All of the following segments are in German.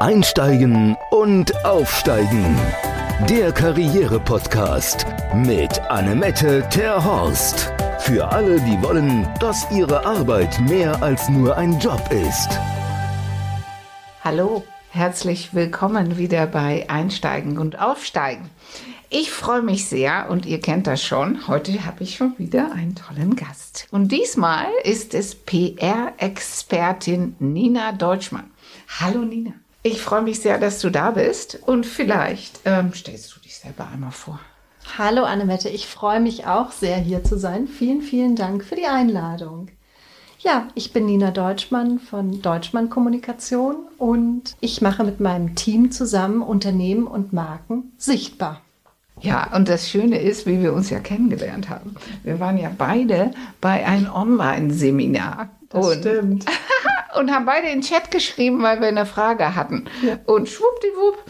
Einsteigen und Aufsteigen. Der Karriere-Podcast mit Annemette Terhorst. Für alle, die wollen, dass ihre Arbeit mehr als nur ein Job ist. Hallo, herzlich willkommen wieder bei Einsteigen und Aufsteigen. Ich freue mich sehr und ihr kennt das schon. Heute habe ich schon wieder einen tollen Gast. Und diesmal ist es PR-Expertin Nina Deutschmann. Hallo Nina. Ich freue mich sehr, dass du da bist und vielleicht ähm, stellst du dich selber einmal vor. Hallo Annemette, ich freue mich auch sehr hier zu sein. Vielen, vielen Dank für die Einladung. Ja, ich bin Nina Deutschmann von Deutschmann Kommunikation und ich mache mit meinem Team zusammen Unternehmen und Marken sichtbar. Ja, und das Schöne ist, wie wir uns ja kennengelernt haben. Wir waren ja beide bei einem Online-Seminar. Das und stimmt. und haben beide in den Chat geschrieben, weil wir eine Frage hatten. Ja. Und schwuppdiwupp,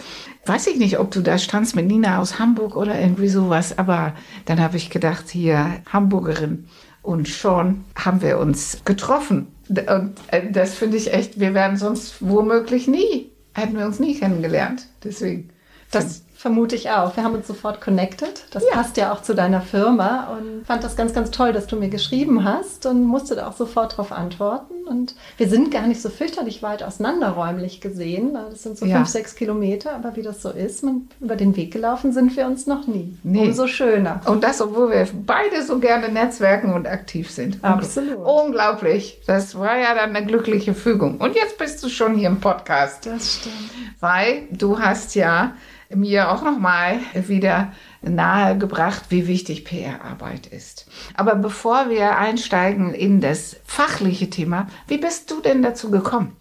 weiß ich nicht, ob du da standst mit Nina aus Hamburg oder irgendwie sowas, aber dann habe ich gedacht, hier Hamburgerin und schon haben wir uns getroffen. Und äh, das finde ich echt, wir wären sonst womöglich nie, hätten wir uns nie kennengelernt. Deswegen. Das vermute ich auch. Wir haben uns sofort connected. Das ja. passt ja auch zu deiner Firma und fand das ganz, ganz toll, dass du mir geschrieben hast und musste da auch sofort darauf antworten. Und wir sind gar nicht so fürchterlich weit auseinanderräumlich gesehen. Das sind so ja. fünf, sechs Kilometer, aber wie das so ist, man, über den Weg gelaufen sind wir uns noch nie. Nee. Umso schöner. Und das, obwohl wir beide so gerne netzwerken und aktiv sind. Absolut. Unglaublich. Das war ja dann eine glückliche Fügung. Und jetzt bist du schon hier im Podcast. Das stimmt. Weil du hast ja mir auch nochmal wieder nahegebracht, wie wichtig PR-Arbeit ist. Aber bevor wir einsteigen in das fachliche Thema, wie bist du denn dazu gekommen?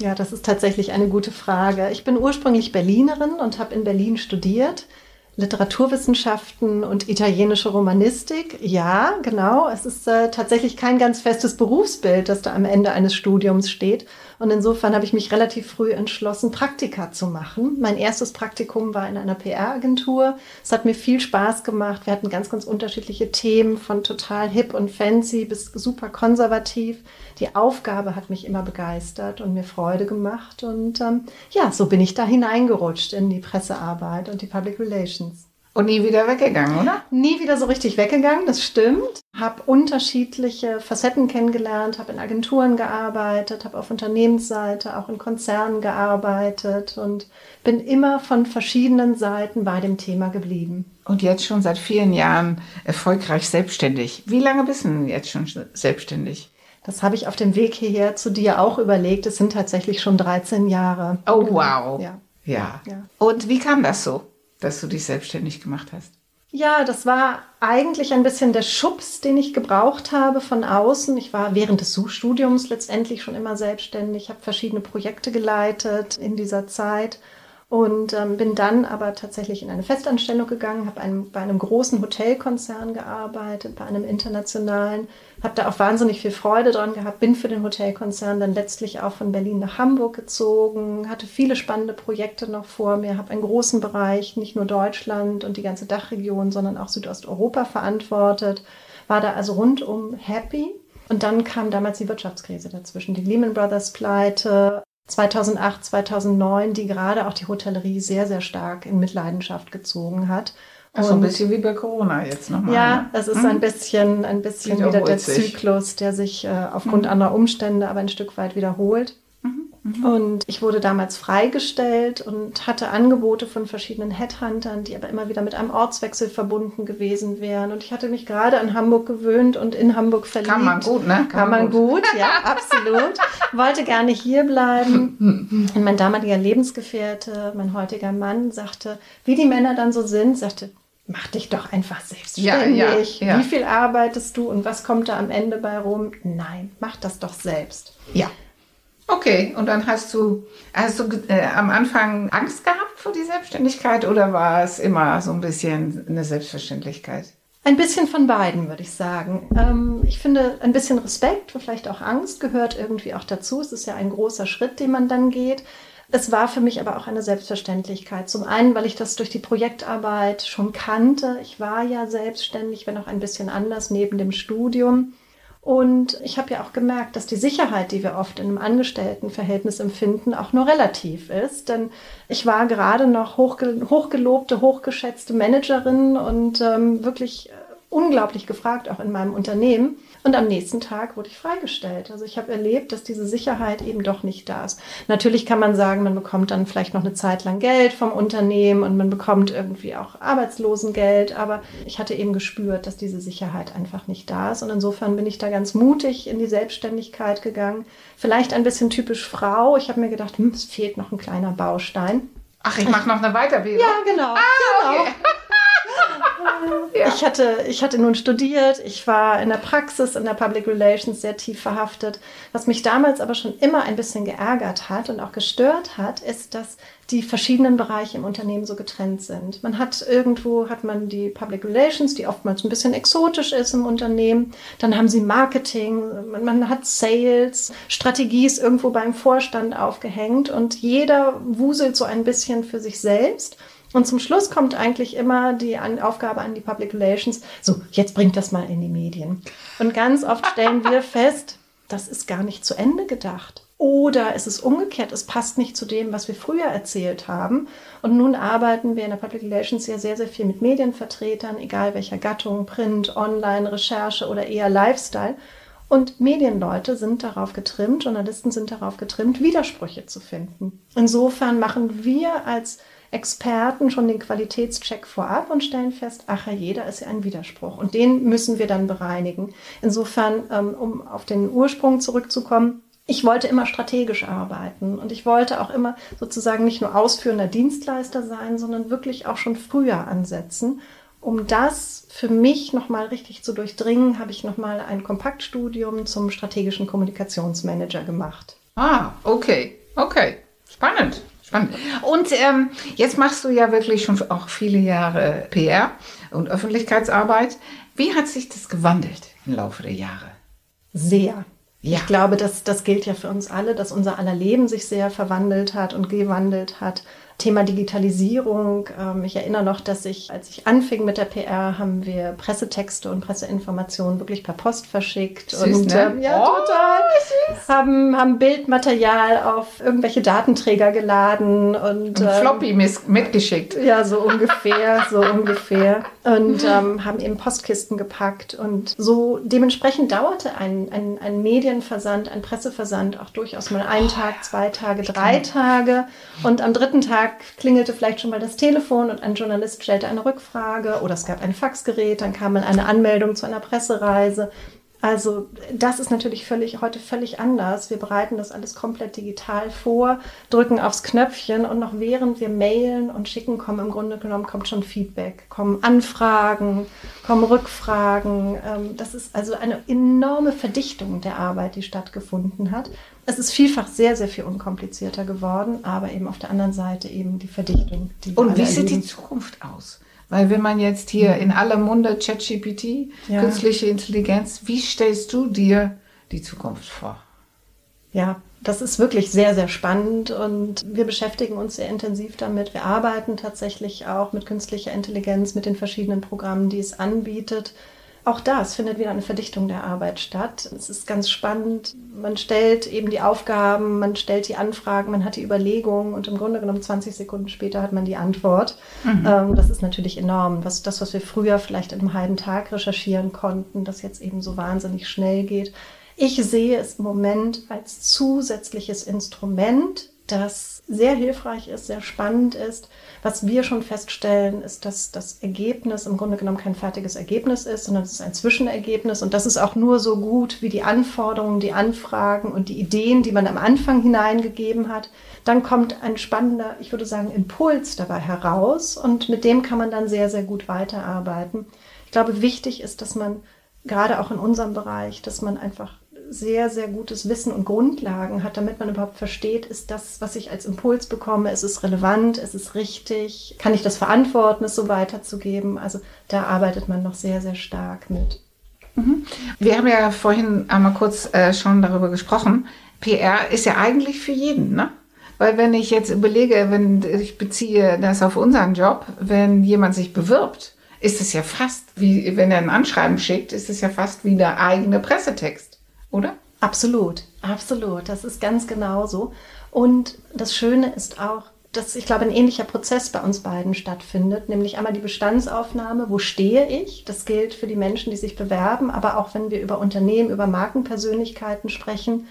Ja, das ist tatsächlich eine gute Frage. Ich bin ursprünglich Berlinerin und habe in Berlin studiert. Literaturwissenschaften und italienische Romanistik. Ja, genau. Es ist äh, tatsächlich kein ganz festes Berufsbild, das da am Ende eines Studiums steht. Und insofern habe ich mich relativ früh entschlossen, Praktika zu machen. Mein erstes Praktikum war in einer PR-Agentur. Es hat mir viel Spaß gemacht. Wir hatten ganz, ganz unterschiedliche Themen, von total hip und fancy bis super konservativ. Die Aufgabe hat mich immer begeistert und mir Freude gemacht. Und ähm, ja, so bin ich da hineingerutscht in die Pressearbeit und die Public Relations. Und nie wieder weggegangen, oder? Nie wieder so richtig weggegangen, das stimmt. Habe unterschiedliche Facetten kennengelernt, habe in Agenturen gearbeitet, habe auf Unternehmensseite, auch in Konzernen gearbeitet und bin immer von verschiedenen Seiten bei dem Thema geblieben. Und jetzt schon seit vielen Jahren erfolgreich selbstständig. Wie lange bist du denn jetzt schon selbstständig? Das habe ich auf dem Weg hierher zu dir auch überlegt. Es sind tatsächlich schon 13 Jahre. Oh, wow. Ja. Ja. ja. Und wie kam das so? Dass du dich selbstständig gemacht hast? Ja, das war eigentlich ein bisschen der Schubs, den ich gebraucht habe von außen. Ich war während des Suchstudiums letztendlich schon immer selbstständig, habe verschiedene Projekte geleitet in dieser Zeit und ähm, bin dann aber tatsächlich in eine Festanstellung gegangen, habe einem, bei einem großen Hotelkonzern gearbeitet, bei einem internationalen, habe da auch wahnsinnig viel Freude dran gehabt, bin für den Hotelkonzern dann letztlich auch von Berlin nach Hamburg gezogen, hatte viele spannende Projekte noch vor mir, habe einen großen Bereich, nicht nur Deutschland und die ganze Dachregion, sondern auch Südosteuropa verantwortet, war da also rundum happy. Und dann kam damals die Wirtschaftskrise dazwischen, die Lehman Brothers Pleite, 2008, 2009, die gerade auch die Hotellerie sehr, sehr stark in Mitleidenschaft gezogen hat. Also ein bisschen wie bei Corona jetzt nochmal. Ja, ne? es ist hm? ein bisschen, ein bisschen wieder der Zyklus, der sich äh, aufgrund hm. anderer Umstände aber ein Stück weit wiederholt. Mhm. Und ich wurde damals freigestellt und hatte Angebote von verschiedenen Headhuntern, die aber immer wieder mit einem Ortswechsel verbunden gewesen wären. Und ich hatte mich gerade an Hamburg gewöhnt und in Hamburg verliebt. Kann man gut, ne? Kann, Kann man gut, gut ja, absolut. Wollte gerne hier bleiben. Und mein damaliger Lebensgefährte, mein heutiger Mann, sagte, wie die Männer dann so sind, sagte, mach dich doch einfach selbstständig. Ja, ja, ja. Wie viel arbeitest du und was kommt da am Ende bei rum? Nein, mach das doch selbst. Ja. Okay, und dann hast du, hast du äh, am Anfang Angst gehabt vor die Selbstständigkeit oder war es immer so ein bisschen eine Selbstverständlichkeit? Ein bisschen von beiden, würde ich sagen. Ähm, ich finde, ein bisschen Respekt, vielleicht auch Angst gehört irgendwie auch dazu. Es ist ja ein großer Schritt, den man dann geht. Es war für mich aber auch eine Selbstverständlichkeit. Zum einen, weil ich das durch die Projektarbeit schon kannte. Ich war ja selbstständig, wenn auch ein bisschen anders neben dem Studium. Und ich habe ja auch gemerkt, dass die Sicherheit, die wir oft in einem Angestelltenverhältnis empfinden, auch nur relativ ist. Denn ich war gerade noch hochge hochgelobte, hochgeschätzte Managerin und ähm, wirklich unglaublich gefragt, auch in meinem Unternehmen. Und am nächsten Tag wurde ich freigestellt. Also ich habe erlebt, dass diese Sicherheit eben doch nicht da ist. Natürlich kann man sagen, man bekommt dann vielleicht noch eine Zeit lang Geld vom Unternehmen und man bekommt irgendwie auch Arbeitslosengeld. Aber ich hatte eben gespürt, dass diese Sicherheit einfach nicht da ist. Und insofern bin ich da ganz mutig in die Selbstständigkeit gegangen. Vielleicht ein bisschen typisch Frau. Ich habe mir gedacht, hm, es fehlt noch ein kleiner Baustein. Ach, ich mache noch eine Weiterbildung. Ja, genau. Ah, genau. Okay. Ja. Ich, hatte, ich hatte nun studiert, ich war in der Praxis, in der Public Relations sehr tief verhaftet. Was mich damals aber schon immer ein bisschen geärgert hat und auch gestört hat, ist, dass die verschiedenen Bereiche im Unternehmen so getrennt sind. Man hat irgendwo, hat man die Public Relations, die oftmals ein bisschen exotisch ist im Unternehmen. Dann haben sie Marketing, man, man hat Sales, Strategie ist irgendwo beim Vorstand aufgehängt und jeder wuselt so ein bisschen für sich selbst. Und zum Schluss kommt eigentlich immer die Aufgabe an die Public Relations, so, jetzt bringt das mal in die Medien. Und ganz oft stellen wir fest, das ist gar nicht zu Ende gedacht. Oder es ist umgekehrt, es passt nicht zu dem, was wir früher erzählt haben. Und nun arbeiten wir in der Public Relations ja sehr, sehr viel mit Medienvertretern, egal welcher Gattung, Print, Online, Recherche oder eher Lifestyle. Und Medienleute sind darauf getrimmt, Journalisten sind darauf getrimmt, Widersprüche zu finden. Insofern machen wir als Experten schon den Qualitätscheck vorab und stellen fest, ach ja, jeder ist ja ein Widerspruch. Und den müssen wir dann bereinigen. Insofern, ähm, um auf den Ursprung zurückzukommen, ich wollte immer strategisch arbeiten und ich wollte auch immer sozusagen nicht nur ausführender Dienstleister sein, sondern wirklich auch schon früher ansetzen. Um das für mich nochmal richtig zu durchdringen, habe ich nochmal ein Kompaktstudium zum strategischen Kommunikationsmanager gemacht. Ah, okay, okay. Spannend. Spannend. Und ähm, jetzt machst du ja wirklich schon auch viele Jahre PR und Öffentlichkeitsarbeit. Wie hat sich das gewandelt im Laufe der Jahre? Sehr. Ja. Ich glaube, das, das gilt ja für uns alle, dass unser aller Leben sich sehr verwandelt hat und gewandelt hat. Thema Digitalisierung. Ähm, ich erinnere noch, dass ich, als ich anfing mit der PR, haben wir Pressetexte und Presseinformationen wirklich per Post verschickt. Süß, und ne? ähm, ja, oh, total. Süß. Haben, haben Bildmaterial auf irgendwelche Datenträger geladen und ähm, Floppy mitgeschickt. Ja, so ungefähr, so ungefähr. Und ähm, haben eben Postkisten gepackt. Und so dementsprechend dauerte ein, ein, ein Medienversand, ein Presseversand auch durchaus mal einen Tag, zwei Tage, drei Tage. Und am dritten Tag Tag klingelte vielleicht schon mal das Telefon und ein Journalist stellte eine Rückfrage oder es gab ein Faxgerät, dann kam eine Anmeldung zu einer Pressereise. Also das ist natürlich völlig, heute völlig anders. Wir bereiten das alles komplett digital vor, drücken aufs Knöpfchen und noch während wir mailen und schicken, kommen im Grunde genommen kommt schon Feedback, kommen Anfragen, kommen Rückfragen. Ähm, das ist also eine enorme Verdichtung der Arbeit, die stattgefunden hat. Es ist vielfach sehr, sehr viel unkomplizierter geworden, aber eben auf der anderen Seite eben die Verdichtung. Die und wie sieht die Zukunft aus? Weil wenn man jetzt hier in aller Munde ChatGPT, ja. künstliche Intelligenz, wie stellst du dir die Zukunft vor? Ja, das ist wirklich sehr, sehr spannend und wir beschäftigen uns sehr intensiv damit. Wir arbeiten tatsächlich auch mit künstlicher Intelligenz, mit den verschiedenen Programmen, die es anbietet. Auch das findet wieder eine Verdichtung der Arbeit statt. Es ist ganz spannend. Man stellt eben die Aufgaben, man stellt die Anfragen, man hat die Überlegungen und im Grunde genommen 20 Sekunden später hat man die Antwort. Mhm. Ähm, das ist natürlich enorm. Was, das, was wir früher vielleicht in einem halben Tag recherchieren konnten, das jetzt eben so wahnsinnig schnell geht. Ich sehe es im Moment als zusätzliches Instrument, das sehr hilfreich ist, sehr spannend ist was wir schon feststellen, ist, dass das Ergebnis im Grunde genommen kein fertiges Ergebnis ist, sondern es ist ein Zwischenergebnis. Und das ist auch nur so gut wie die Anforderungen, die Anfragen und die Ideen, die man am Anfang hineingegeben hat. Dann kommt ein spannender, ich würde sagen, Impuls dabei heraus. Und mit dem kann man dann sehr, sehr gut weiterarbeiten. Ich glaube, wichtig ist, dass man gerade auch in unserem Bereich, dass man einfach sehr, sehr gutes Wissen und Grundlagen hat, damit man überhaupt versteht, ist das, was ich als Impuls bekomme, ist es relevant, ist es richtig, kann ich das verantworten, es so weiterzugeben. Also da arbeitet man noch sehr, sehr stark mit. Mhm. Wir haben ja vorhin einmal kurz äh, schon darüber gesprochen. PR ist ja eigentlich für jeden, ne? Weil wenn ich jetzt überlege, wenn ich beziehe das auf unseren Job, wenn jemand sich bewirbt, ist es ja fast wie, wenn er ein Anschreiben schickt, ist es ja fast wie der eigene Pressetext, oder? Absolut, absolut. Das ist ganz genauso. Und das Schöne ist auch, dass ich glaube, ein ähnlicher Prozess bei uns beiden stattfindet, nämlich einmal die Bestandsaufnahme, wo stehe ich? Das gilt für die Menschen, die sich bewerben, aber auch wenn wir über Unternehmen, über Markenpersönlichkeiten sprechen,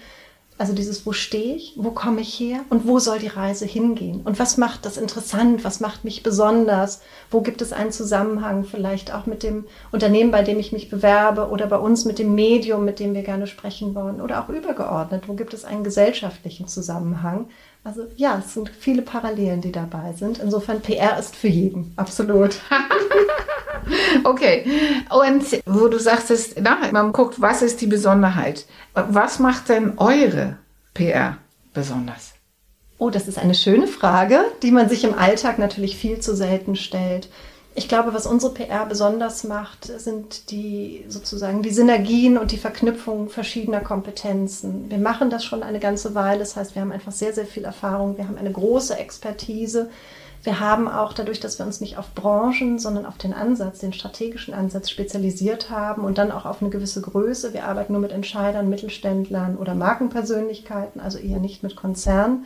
also dieses, wo stehe ich, wo komme ich her und wo soll die Reise hingehen? Und was macht das interessant? Was macht mich besonders? Wo gibt es einen Zusammenhang vielleicht auch mit dem Unternehmen, bei dem ich mich bewerbe oder bei uns mit dem Medium, mit dem wir gerne sprechen wollen oder auch übergeordnet? Wo gibt es einen gesellschaftlichen Zusammenhang? Also ja, es sind viele Parallelen, die dabei sind. Insofern PR ist für jeden, absolut. okay. Und wo du sagst, na, man guckt, was ist die Besonderheit? Was macht denn eure PR besonders? Oh, das ist eine schöne Frage, die man sich im Alltag natürlich viel zu selten stellt. Ich glaube, was unsere PR besonders macht, sind die sozusagen die Synergien und die Verknüpfung verschiedener Kompetenzen. Wir machen das schon eine ganze Weile. Das heißt, wir haben einfach sehr, sehr viel Erfahrung. Wir haben eine große Expertise. Wir haben auch dadurch, dass wir uns nicht auf Branchen, sondern auf den Ansatz, den strategischen Ansatz spezialisiert haben und dann auch auf eine gewisse Größe. Wir arbeiten nur mit Entscheidern, Mittelständlern oder Markenpersönlichkeiten, also eher nicht mit Konzernen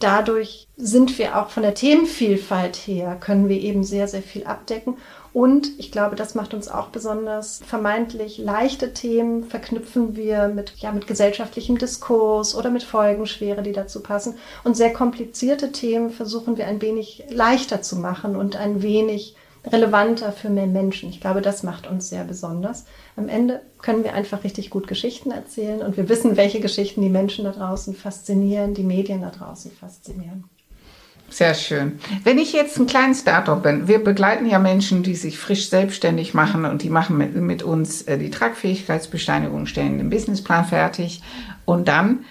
dadurch sind wir auch von der Themenvielfalt her, können wir eben sehr, sehr viel abdecken. Und ich glaube, das macht uns auch besonders vermeintlich leichte Themen verknüpfen wir mit, ja, mit gesellschaftlichem Diskurs oder mit Folgenschwere, die dazu passen. Und sehr komplizierte Themen versuchen wir ein wenig leichter zu machen und ein wenig relevanter für mehr Menschen. Ich glaube, das macht uns sehr besonders. Am Ende können wir einfach richtig gut Geschichten erzählen und wir wissen, welche Geschichten die Menschen da draußen faszinieren, die Medien da draußen faszinieren. Sehr schön. Wenn ich jetzt ein kleines Startup bin, wir begleiten ja Menschen, die sich frisch selbstständig machen und die machen mit, mit uns äh, die Tragfähigkeitsbescheinigung, stellen den Businessplan fertig und dann,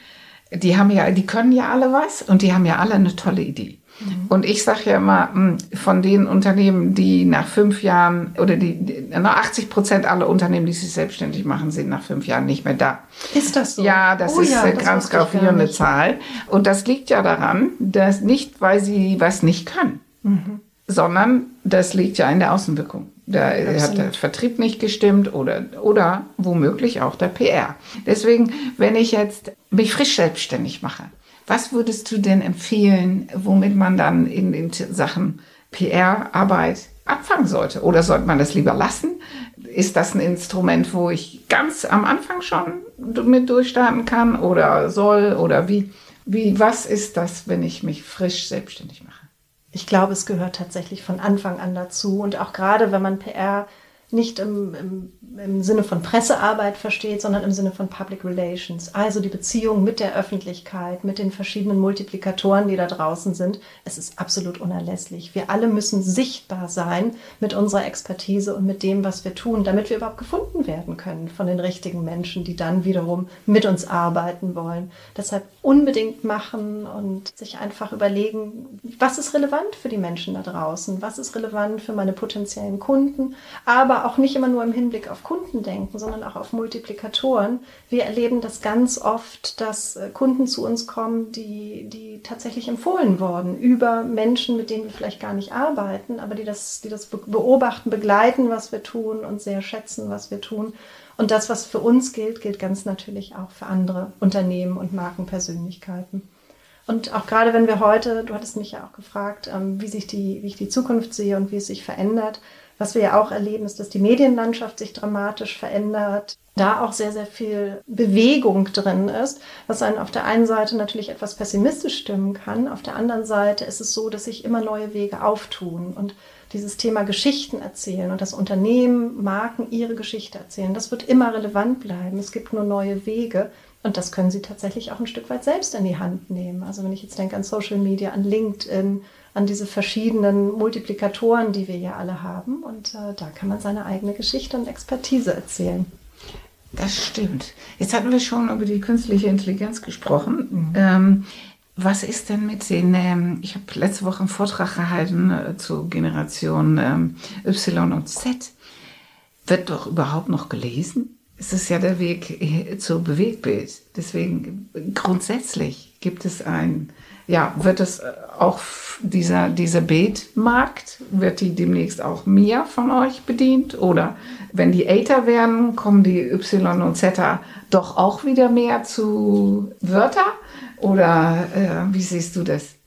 die haben ja, die können ja alle was und die haben ja alle eine tolle Idee. Mhm. Und ich sage ja immer, hm, von den Unternehmen, die nach fünf Jahren oder die, nach 80 Prozent aller Unternehmen, die sich selbstständig machen, sind nach fünf Jahren nicht mehr da. Ist das so? Ja, das oh, ist ja, eine ganz gravierende Zahl. Und das liegt ja daran, dass nicht, weil sie was nicht können, mhm. sondern das liegt ja in der Außenwirkung. Da Absolut. hat der Vertrieb nicht gestimmt oder, oder womöglich auch der PR. Deswegen, wenn ich jetzt mich frisch selbstständig mache, was würdest du denn empfehlen, womit man dann in den Sachen PR-Arbeit anfangen sollte? Oder sollte man das lieber lassen? Ist das ein Instrument, wo ich ganz am Anfang schon mit durchstarten kann oder soll? Oder wie, wie, was ist das, wenn ich mich frisch selbstständig mache? Ich glaube, es gehört tatsächlich von Anfang an dazu. Und auch gerade, wenn man PR nicht im, im, im Sinne von Pressearbeit versteht, sondern im Sinne von Public Relations. Also die Beziehung mit der Öffentlichkeit, mit den verschiedenen Multiplikatoren, die da draußen sind. Es ist absolut unerlässlich. Wir alle müssen sichtbar sein mit unserer Expertise und mit dem, was wir tun, damit wir überhaupt gefunden werden können von den richtigen Menschen, die dann wiederum mit uns arbeiten wollen. Deshalb unbedingt machen und sich einfach überlegen, was ist relevant für die Menschen da draußen? Was ist relevant für meine potenziellen Kunden? Aber auch nicht immer nur im Hinblick auf Kunden denken, sondern auch auf Multiplikatoren. Wir erleben das ganz oft, dass äh, Kunden zu uns kommen, die, die tatsächlich empfohlen wurden über Menschen, mit denen wir vielleicht gar nicht arbeiten, aber die das, die das beobachten, begleiten, was wir tun und sehr schätzen, was wir tun. Und das, was für uns gilt, gilt ganz natürlich auch für andere Unternehmen und Markenpersönlichkeiten. Und auch gerade wenn wir heute, du hattest mich ja auch gefragt, ähm, wie sich die, wie ich die Zukunft sehe und wie es sich verändert. Was wir ja auch erleben, ist, dass die Medienlandschaft sich dramatisch verändert, da auch sehr, sehr viel Bewegung drin ist, was einen auf der einen Seite natürlich etwas pessimistisch stimmen kann. Auf der anderen Seite ist es so, dass sich immer neue Wege auftun und dieses Thema Geschichten erzählen und das Unternehmen, Marken ihre Geschichte erzählen, das wird immer relevant bleiben. Es gibt nur neue Wege. Und das können Sie tatsächlich auch ein Stück weit selbst in die Hand nehmen. Also wenn ich jetzt denke an Social Media, an LinkedIn, an diese verschiedenen Multiplikatoren, die wir ja alle haben. Und äh, da kann man seine eigene Geschichte und Expertise erzählen. Das stimmt. Jetzt hatten wir schon über die künstliche Intelligenz gesprochen. Mhm. Ähm, was ist denn mit den, ähm, ich habe letzte Woche einen Vortrag gehalten äh, zu Generation ähm, Y und Z. Wird doch überhaupt noch gelesen? Es ist ja der Weg äh, zu Bewegtbild. Deswegen grundsätzlich gibt es ein ja, wird es äh, auch dieser, dieser Beetmarkt, wird die demnächst auch mehr von euch bedient? Oder wenn die älter werden, kommen die Y und Z doch auch wieder mehr zu Wörter? Oder äh, wie siehst du das?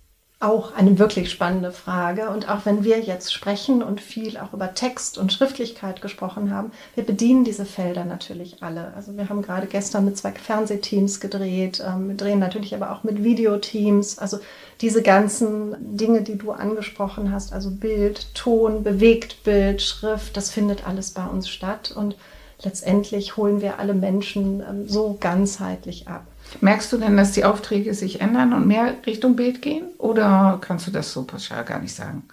Auch eine wirklich spannende Frage. Und auch wenn wir jetzt sprechen und viel auch über Text und Schriftlichkeit gesprochen haben, wir bedienen diese Felder natürlich alle. Also wir haben gerade gestern mit zwei Fernsehteams gedreht, ähm, wir drehen natürlich aber auch mit Videoteams. Also diese ganzen Dinge, die du angesprochen hast, also Bild, Ton, Bewegtbild, Schrift, das findet alles bei uns statt. Und letztendlich holen wir alle Menschen ähm, so ganzheitlich ab. Merkst du denn, dass die Aufträge sich ändern und mehr Richtung Bild gehen? Oder kannst du das so pauschal gar nicht sagen?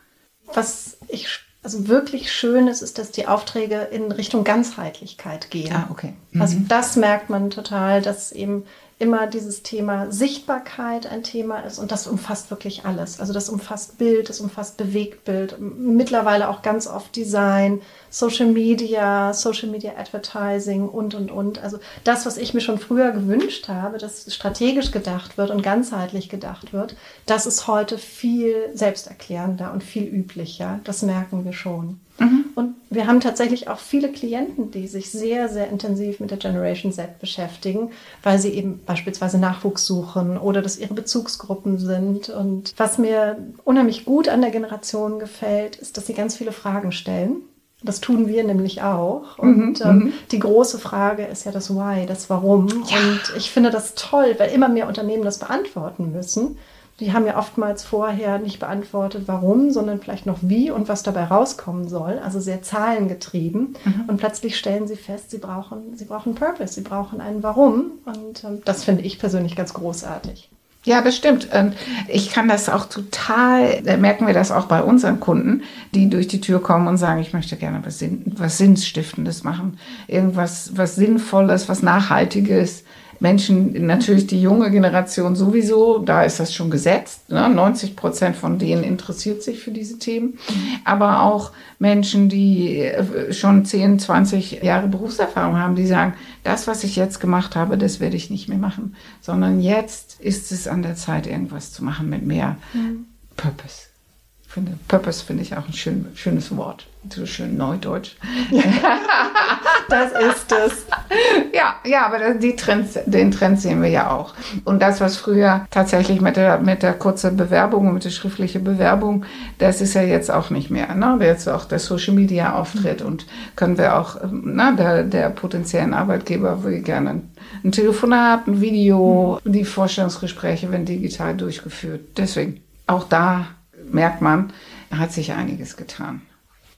Was ich also wirklich schön ist, ist, dass die Aufträge in Richtung Ganzheitlichkeit gehen. Ah, okay. Mhm. Also das merkt man total, dass eben immer dieses Thema Sichtbarkeit ein Thema ist und das umfasst wirklich alles. Also das umfasst Bild, das umfasst Bewegtbild, mittlerweile auch ganz oft Design, Social Media, Social Media Advertising und, und, und. Also das, was ich mir schon früher gewünscht habe, dass strategisch gedacht wird und ganzheitlich gedacht wird, das ist heute viel selbsterklärender und viel üblicher. Das merken wir schon. Mhm. Und wir haben tatsächlich auch viele Klienten, die sich sehr, sehr intensiv mit der Generation Z beschäftigen, weil sie eben beispielsweise Nachwuchs suchen oder das ihre Bezugsgruppen sind. Und was mir unheimlich gut an der Generation gefällt, ist, dass sie ganz viele Fragen stellen. Das tun wir nämlich auch. Mhm, und ähm, mhm. die große Frage ist ja das Why, das Warum. Ja. Und ich finde das toll, weil immer mehr Unternehmen das beantworten müssen die haben ja oftmals vorher nicht beantwortet, warum, sondern vielleicht noch wie und was dabei rauskommen soll. Also sehr zahlengetrieben. Mhm. Und plötzlich stellen sie fest, sie brauchen, sie brauchen Purpose, sie brauchen einen Warum. Und ähm, das finde ich persönlich ganz großartig. Ja, bestimmt. Und ich kann das auch total, da merken wir das auch bei unseren Kunden, die durch die Tür kommen und sagen, ich möchte gerne was, Sinn, was Sinnstiftendes machen. Irgendwas, was Sinnvolles, was Nachhaltiges. Menschen, natürlich die junge Generation sowieso, da ist das schon gesetzt. Ne? 90 Prozent von denen interessiert sich für diese Themen. Aber auch Menschen, die äh, schon 10, 20 Jahre Berufserfahrung haben, die sagen, das, was ich jetzt gemacht habe, das werde ich nicht mehr machen, sondern jetzt ist es an der Zeit, irgendwas zu machen mit mehr mhm. Purpose finde, Purpose finde ich auch ein schön, schönes Wort. So schön neudeutsch. das ist es. Ja, ja, aber die Trends, den Trend sehen wir ja auch. Und das, was früher tatsächlich mit der, mit der kurzen Bewerbung und mit der schriftlichen Bewerbung, das ist ja jetzt auch nicht mehr. Ne? Jetzt auch der Social Media Auftritt und können wir auch, na, der, der potenziellen Arbeitgeber will gerne ein Telefonat, ein Video, die Vorstellungsgespräche werden digital durchgeführt. Deswegen auch da merkt man, hat sich einiges getan.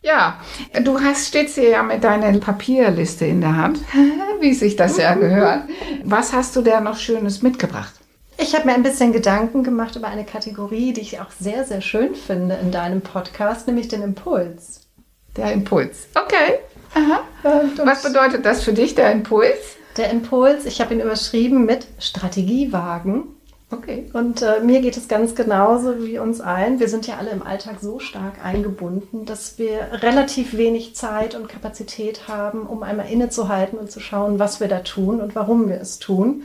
Ja, du hast stets hier ja mit deiner Papierliste in der Hand, wie sich das ja gehört. Was hast du da noch Schönes mitgebracht? Ich habe mir ein bisschen Gedanken gemacht über eine Kategorie, die ich auch sehr, sehr schön finde in deinem Podcast, nämlich den Impuls. Der Impuls. Okay. Aha. Was bedeutet das für dich, der Impuls? Der Impuls, ich habe ihn überschrieben mit Strategiewagen. Okay. Und äh, mir geht es ganz genauso wie uns allen. Wir sind ja alle im Alltag so stark eingebunden, dass wir relativ wenig Zeit und Kapazität haben, um einmal innezuhalten und zu schauen, was wir da tun und warum wir es tun.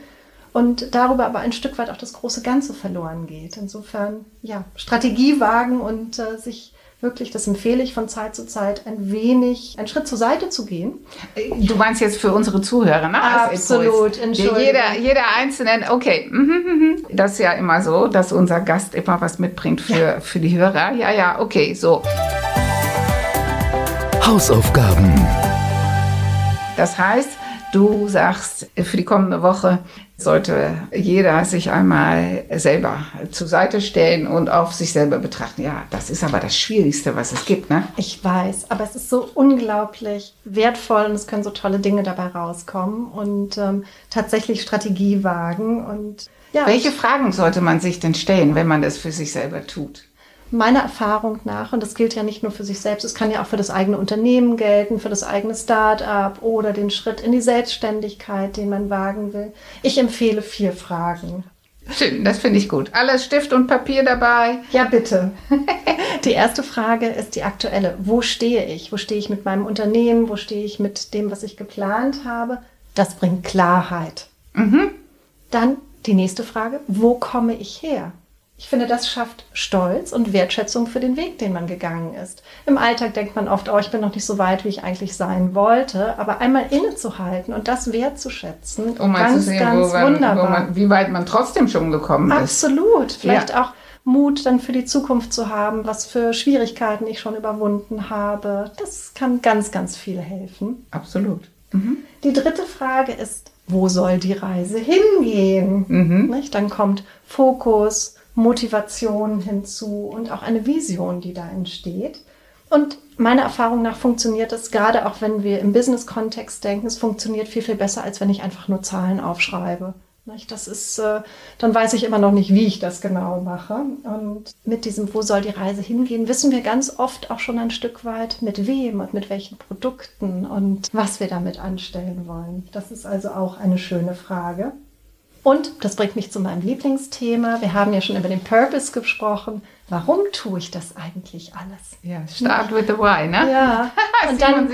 Und darüber aber ein Stück weit auch das große Ganze verloren geht. Insofern, ja, Strategie wagen und äh, sich wirklich, das empfehle ich von Zeit zu Zeit, ein wenig, einen Schritt zur Seite zu gehen. Du meinst jetzt für unsere Zuhörer, ne? Absolut, Entschuldigung. Jeder, jeder Einzelne, okay. Mhm, mhm, mhm. Das ist ja immer so, dass unser Gast immer was mitbringt für, ja. für die Hörer. Ja, ja, okay, so. Hausaufgaben. Das heißt, Du sagst, für die kommende Woche sollte jeder sich einmal selber zur Seite stellen und auf sich selber betrachten. Ja, das ist aber das Schwierigste, was es gibt, ne? Ich weiß, aber es ist so unglaublich wertvoll und es können so tolle Dinge dabei rauskommen und ähm, tatsächlich Strategie wagen und ja. Welche Fragen sollte man sich denn stellen, wenn man das für sich selber tut? Meiner Erfahrung nach, und das gilt ja nicht nur für sich selbst, es kann ja auch für das eigene Unternehmen gelten, für das eigene Start-up oder den Schritt in die Selbstständigkeit, den man wagen will. Ich empfehle vier Fragen. Schön, das finde ich gut. Alles Stift und Papier dabei? Ja, bitte. die erste Frage ist die aktuelle. Wo stehe ich? Wo stehe ich mit meinem Unternehmen? Wo stehe ich mit dem, was ich geplant habe? Das bringt Klarheit. Mhm. Dann die nächste Frage. Wo komme ich her? Ich finde, das schafft Stolz und Wertschätzung für den Weg, den man gegangen ist. Im Alltag denkt man oft, oh, ich bin noch nicht so weit, wie ich eigentlich sein wollte. Aber einmal innezuhalten und das wertzuschätzen, um ganz, sehen, ganz man, wunderbar. Man, wie weit man trotzdem schon gekommen ist. Absolut. Vielleicht ja. auch Mut dann für die Zukunft zu haben, was für Schwierigkeiten ich schon überwunden habe. Das kann ganz, ganz viel helfen. Absolut. Mhm. Die dritte Frage ist, wo soll die Reise hingehen? Mhm. Dann kommt Fokus, Motivation hinzu und auch eine Vision, die da entsteht. Und meiner Erfahrung nach funktioniert es, gerade auch wenn wir im Business-Kontext denken, es funktioniert viel, viel besser, als wenn ich einfach nur Zahlen aufschreibe. Das ist, äh, dann weiß ich immer noch nicht, wie ich das genau mache. Und mit diesem, wo soll die Reise hingehen, wissen wir ganz oft auch schon ein Stück weit, mit wem und mit welchen Produkten und was wir damit anstellen wollen. Das ist also auch eine schöne Frage. Und das bringt mich zu meinem Lieblingsthema. Wir haben ja schon über den Purpose gesprochen. Warum tue ich das eigentlich alles? Ja, start with the why, ne? Ja. Und dann,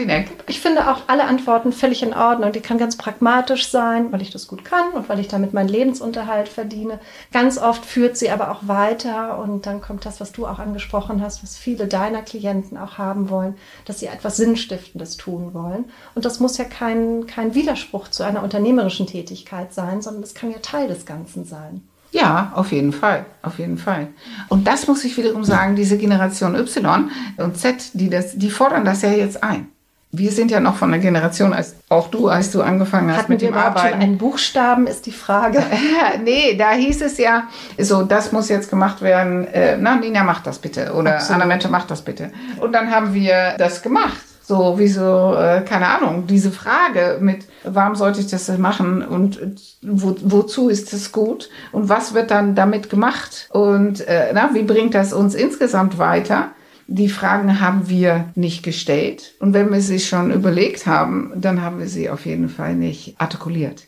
ich finde auch alle Antworten völlig in Ordnung. Die kann ganz pragmatisch sein, weil ich das gut kann und weil ich damit meinen Lebensunterhalt verdiene. Ganz oft führt sie aber auch weiter und dann kommt das, was du auch angesprochen hast, was viele deiner Klienten auch haben wollen, dass sie etwas Sinnstiftendes tun wollen. Und das muss ja kein, kein Widerspruch zu einer unternehmerischen Tätigkeit sein, sondern es kann ja Teil des Ganzen sein. Ja, auf jeden Fall, auf jeden Fall. Und das muss ich wiederum sagen, diese Generation Y und Z, die das, die fordern das ja jetzt ein. Wir sind ja noch von der Generation, als auch du, als du angefangen hast Hatten mit dem Arbeiten. Schon einen Buchstaben ist die Frage. nee, da hieß es ja, so, das muss jetzt gemacht werden. Äh, na, Nina, mach das bitte. Oder Anna Mette, mach das bitte. Und dann haben wir das gemacht. So, wie so, äh, keine Ahnung, diese Frage mit, warum sollte ich das machen und wo, wozu ist es gut und was wird dann damit gemacht und äh, na, wie bringt das uns insgesamt weiter? Die Fragen haben wir nicht gestellt und wenn wir sie schon überlegt haben, dann haben wir sie auf jeden Fall nicht artikuliert.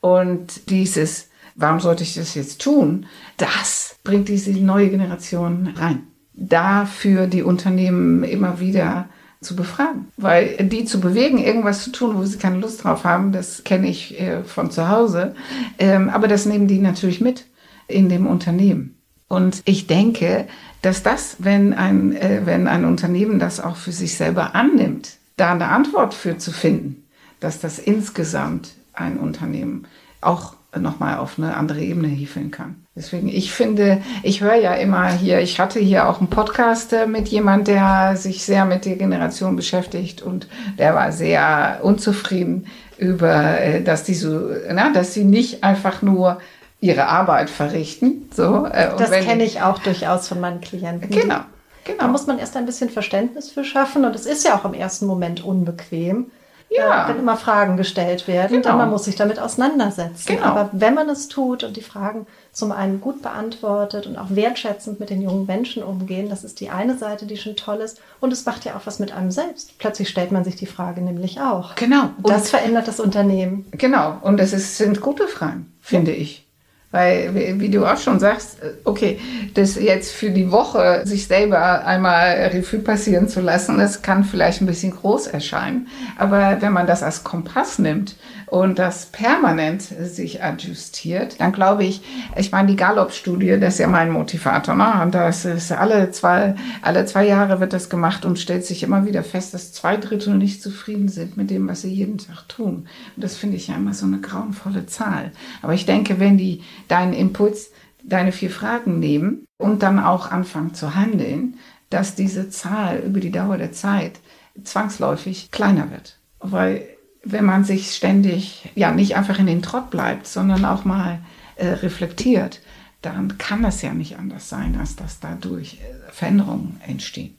Und dieses, warum sollte ich das jetzt tun, das bringt diese neue Generation rein. Dafür die Unternehmen immer wieder zu befragen. Weil die zu bewegen, irgendwas zu tun, wo sie keine Lust drauf haben, das kenne ich äh, von zu Hause. Ähm, aber das nehmen die natürlich mit in dem Unternehmen. Und ich denke, dass das, wenn ein, äh, wenn ein Unternehmen das auch für sich selber annimmt, da eine Antwort für zu finden, dass das insgesamt ein Unternehmen auch nochmal auf eine andere Ebene hiefeln kann. Deswegen, ich finde, ich höre ja immer hier, ich hatte hier auch einen Podcast äh, mit jemand, der sich sehr mit der Generation beschäftigt und der war sehr unzufrieden über, äh, dass die so, na, dass sie nicht einfach nur ihre Arbeit verrichten. So, äh, das kenne ich auch durchaus von meinen Klienten. Genau. Genau. Da muss man erst ein bisschen Verständnis für schaffen und es ist ja auch im ersten Moment unbequem ja. wenn immer Fragen gestellt werden, genau. dann man muss sich damit auseinandersetzen. Genau. Aber wenn man es tut und die Fragen zum einen gut beantwortet und auch wertschätzend mit den jungen Menschen umgehen, das ist die eine Seite, die schon toll ist. Und es macht ja auch was mit einem selbst. Plötzlich stellt man sich die Frage nämlich auch. Genau. Und das verändert das Unternehmen. Genau. Und es sind gute Fragen, finde ja. ich. Weil, wie du auch schon sagst, okay, das jetzt für die Woche sich selber einmal Revue passieren zu lassen, das kann vielleicht ein bisschen groß erscheinen. Aber wenn man das als Kompass nimmt und das permanent sich adjustiert, dann glaube ich, ich meine, die Gallup-Studie, das ist ja mein Motivator, ne? Und das ist alle zwei, alle zwei Jahre wird das gemacht und stellt sich immer wieder fest, dass zwei Drittel nicht zufrieden sind mit dem, was sie jeden Tag tun. Und das finde ich ja immer so eine grauenvolle Zahl. Aber ich denke, wenn die deinen Impuls, deine vier Fragen nehmen und dann auch anfangen zu handeln, dass diese Zahl über die Dauer der Zeit zwangsläufig kleiner wird. Weil wenn man sich ständig, ja, nicht einfach in den Trott bleibt, sondern auch mal äh, reflektiert, dann kann es ja nicht anders sein, als dass dadurch äh, Veränderungen entstehen.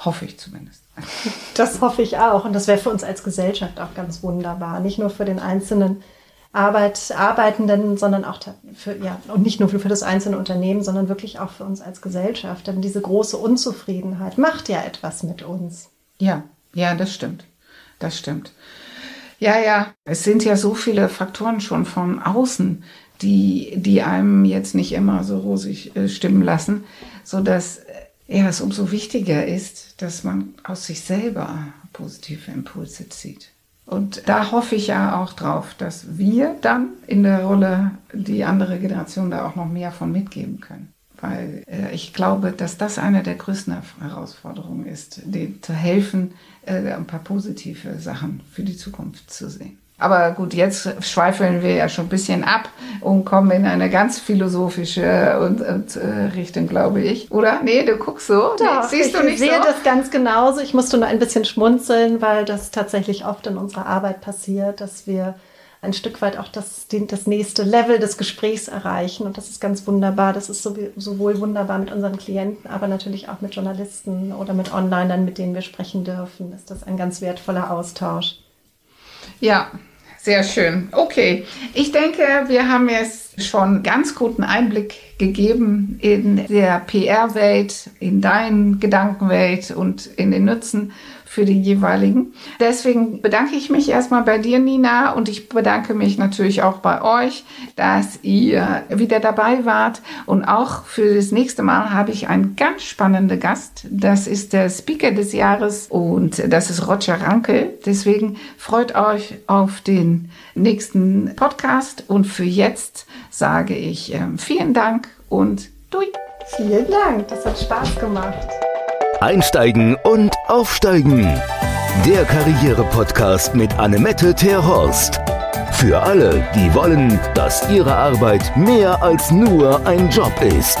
Hoffe ich zumindest. Das hoffe ich auch. Und das wäre für uns als Gesellschaft auch ganz wunderbar. Nicht nur für den einzelnen Arbeit, Arbeitenden, sondern auch für, ja, und nicht nur für das einzelne Unternehmen, sondern wirklich auch für uns als Gesellschaft. Denn diese große Unzufriedenheit macht ja etwas mit uns. Ja, ja, das stimmt. Das stimmt. Ja, ja. Es sind ja so viele Faktoren schon von außen, die, die einem jetzt nicht immer so rosig äh, stimmen lassen, so dass äh, ja, es umso wichtiger ist, dass man aus sich selber positive Impulse zieht. Und da hoffe ich ja auch drauf, dass wir dann in der Rolle die andere Generation da auch noch mehr von mitgeben können. weil äh, ich glaube, dass das eine der größten Herausforderungen ist, denen zu helfen, äh, ein paar positive Sachen für die Zukunft zu sehen. Aber gut, jetzt schweifeln wir ja schon ein bisschen ab und kommen in eine ganz philosophische und, und äh, Richtung, glaube ich. Oder? Nee, du guckst so. Doch, nee, siehst du nicht ich sehe so? das ganz genauso. Ich musste nur ein bisschen schmunzeln, weil das tatsächlich oft in unserer Arbeit passiert, dass wir ein Stück weit auch das, das nächste Level des Gesprächs erreichen. Und das ist ganz wunderbar. Das ist sowohl wunderbar mit unseren Klienten, aber natürlich auch mit Journalisten oder mit Onlinern, mit denen wir sprechen dürfen. Ist das ein ganz wertvoller Austausch. Ja, sehr schön. Okay, ich denke, wir haben jetzt schon ganz guten Einblick gegeben in der PR-Welt, in deine Gedankenwelt und in den Nutzen für die jeweiligen. Deswegen bedanke ich mich erstmal bei dir, Nina, und ich bedanke mich natürlich auch bei euch, dass ihr wieder dabei wart. Und auch für das nächste Mal habe ich einen ganz spannenden Gast. Das ist der Speaker des Jahres und das ist Roger Ranke. Deswegen freut euch auf den nächsten Podcast. Und für jetzt sage ich äh, vielen Dank und dui. Vielen Dank, das hat Spaß gemacht. Einsteigen und Aufsteigen. Der Karriere-Podcast mit Annemette Terhorst. Für alle, die wollen, dass ihre Arbeit mehr als nur ein Job ist.